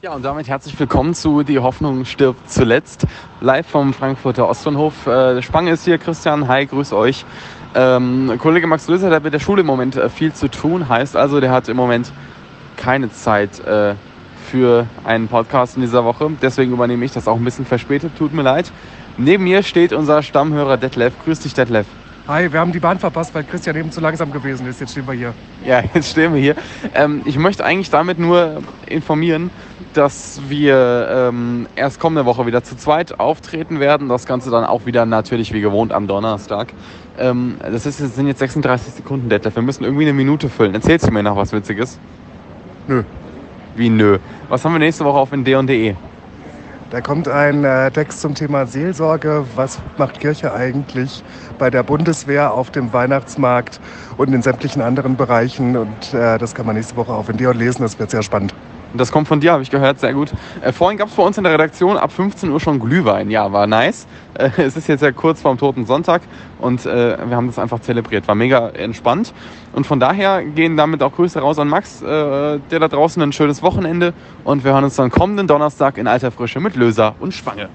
Ja, und damit herzlich willkommen zu Die Hoffnung stirbt zuletzt. Live vom Frankfurter Ostbahnhof. Äh, Spange ist hier, Christian. Hi, grüß euch. Ähm, Kollege Max Löser, hat mit der Schule im Moment äh, viel zu tun. Heißt also, der hat im Moment keine Zeit äh, für einen Podcast in dieser Woche. Deswegen übernehme ich das auch ein bisschen verspätet. Tut mir leid. Neben mir steht unser Stammhörer Detlef. Grüß dich, Detlef. Hi, wir haben die Bahn verpasst, weil Christian eben zu langsam gewesen ist. Jetzt stehen wir hier. Ja, jetzt stehen wir hier. Ähm, ich möchte eigentlich damit nur informieren, dass wir ähm, erst kommende Woche wieder zu zweit auftreten werden. Das Ganze dann auch wieder natürlich wie gewohnt am Donnerstag. Ähm, das, ist, das sind jetzt 36 Sekunden, Detlef. Wir müssen irgendwie eine Minute füllen. Erzählst du mir noch was Witziges? Nö. Wie nö? Was haben wir nächste Woche auf nd.de? Da kommt ein äh, Text zum Thema Seelsorge. Was macht Kirche eigentlich bei der Bundeswehr auf dem Weihnachtsmarkt und in sämtlichen anderen Bereichen? Und äh, das kann man nächste Woche auf NDO lesen. Das wird sehr spannend. Das kommt von dir, habe ich gehört, sehr gut. Äh, vorhin gab es bei uns in der Redaktion ab 15 Uhr schon Glühwein. Ja, war nice. Äh, es ist jetzt ja kurz vorm Toten Sonntag und äh, wir haben das einfach zelebriert. War mega entspannt. Und von daher gehen damit auch Grüße raus an Max, äh, der da draußen ein schönes Wochenende. Und wir hören uns dann kommenden Donnerstag in alter Frische mit Löser und Schwange.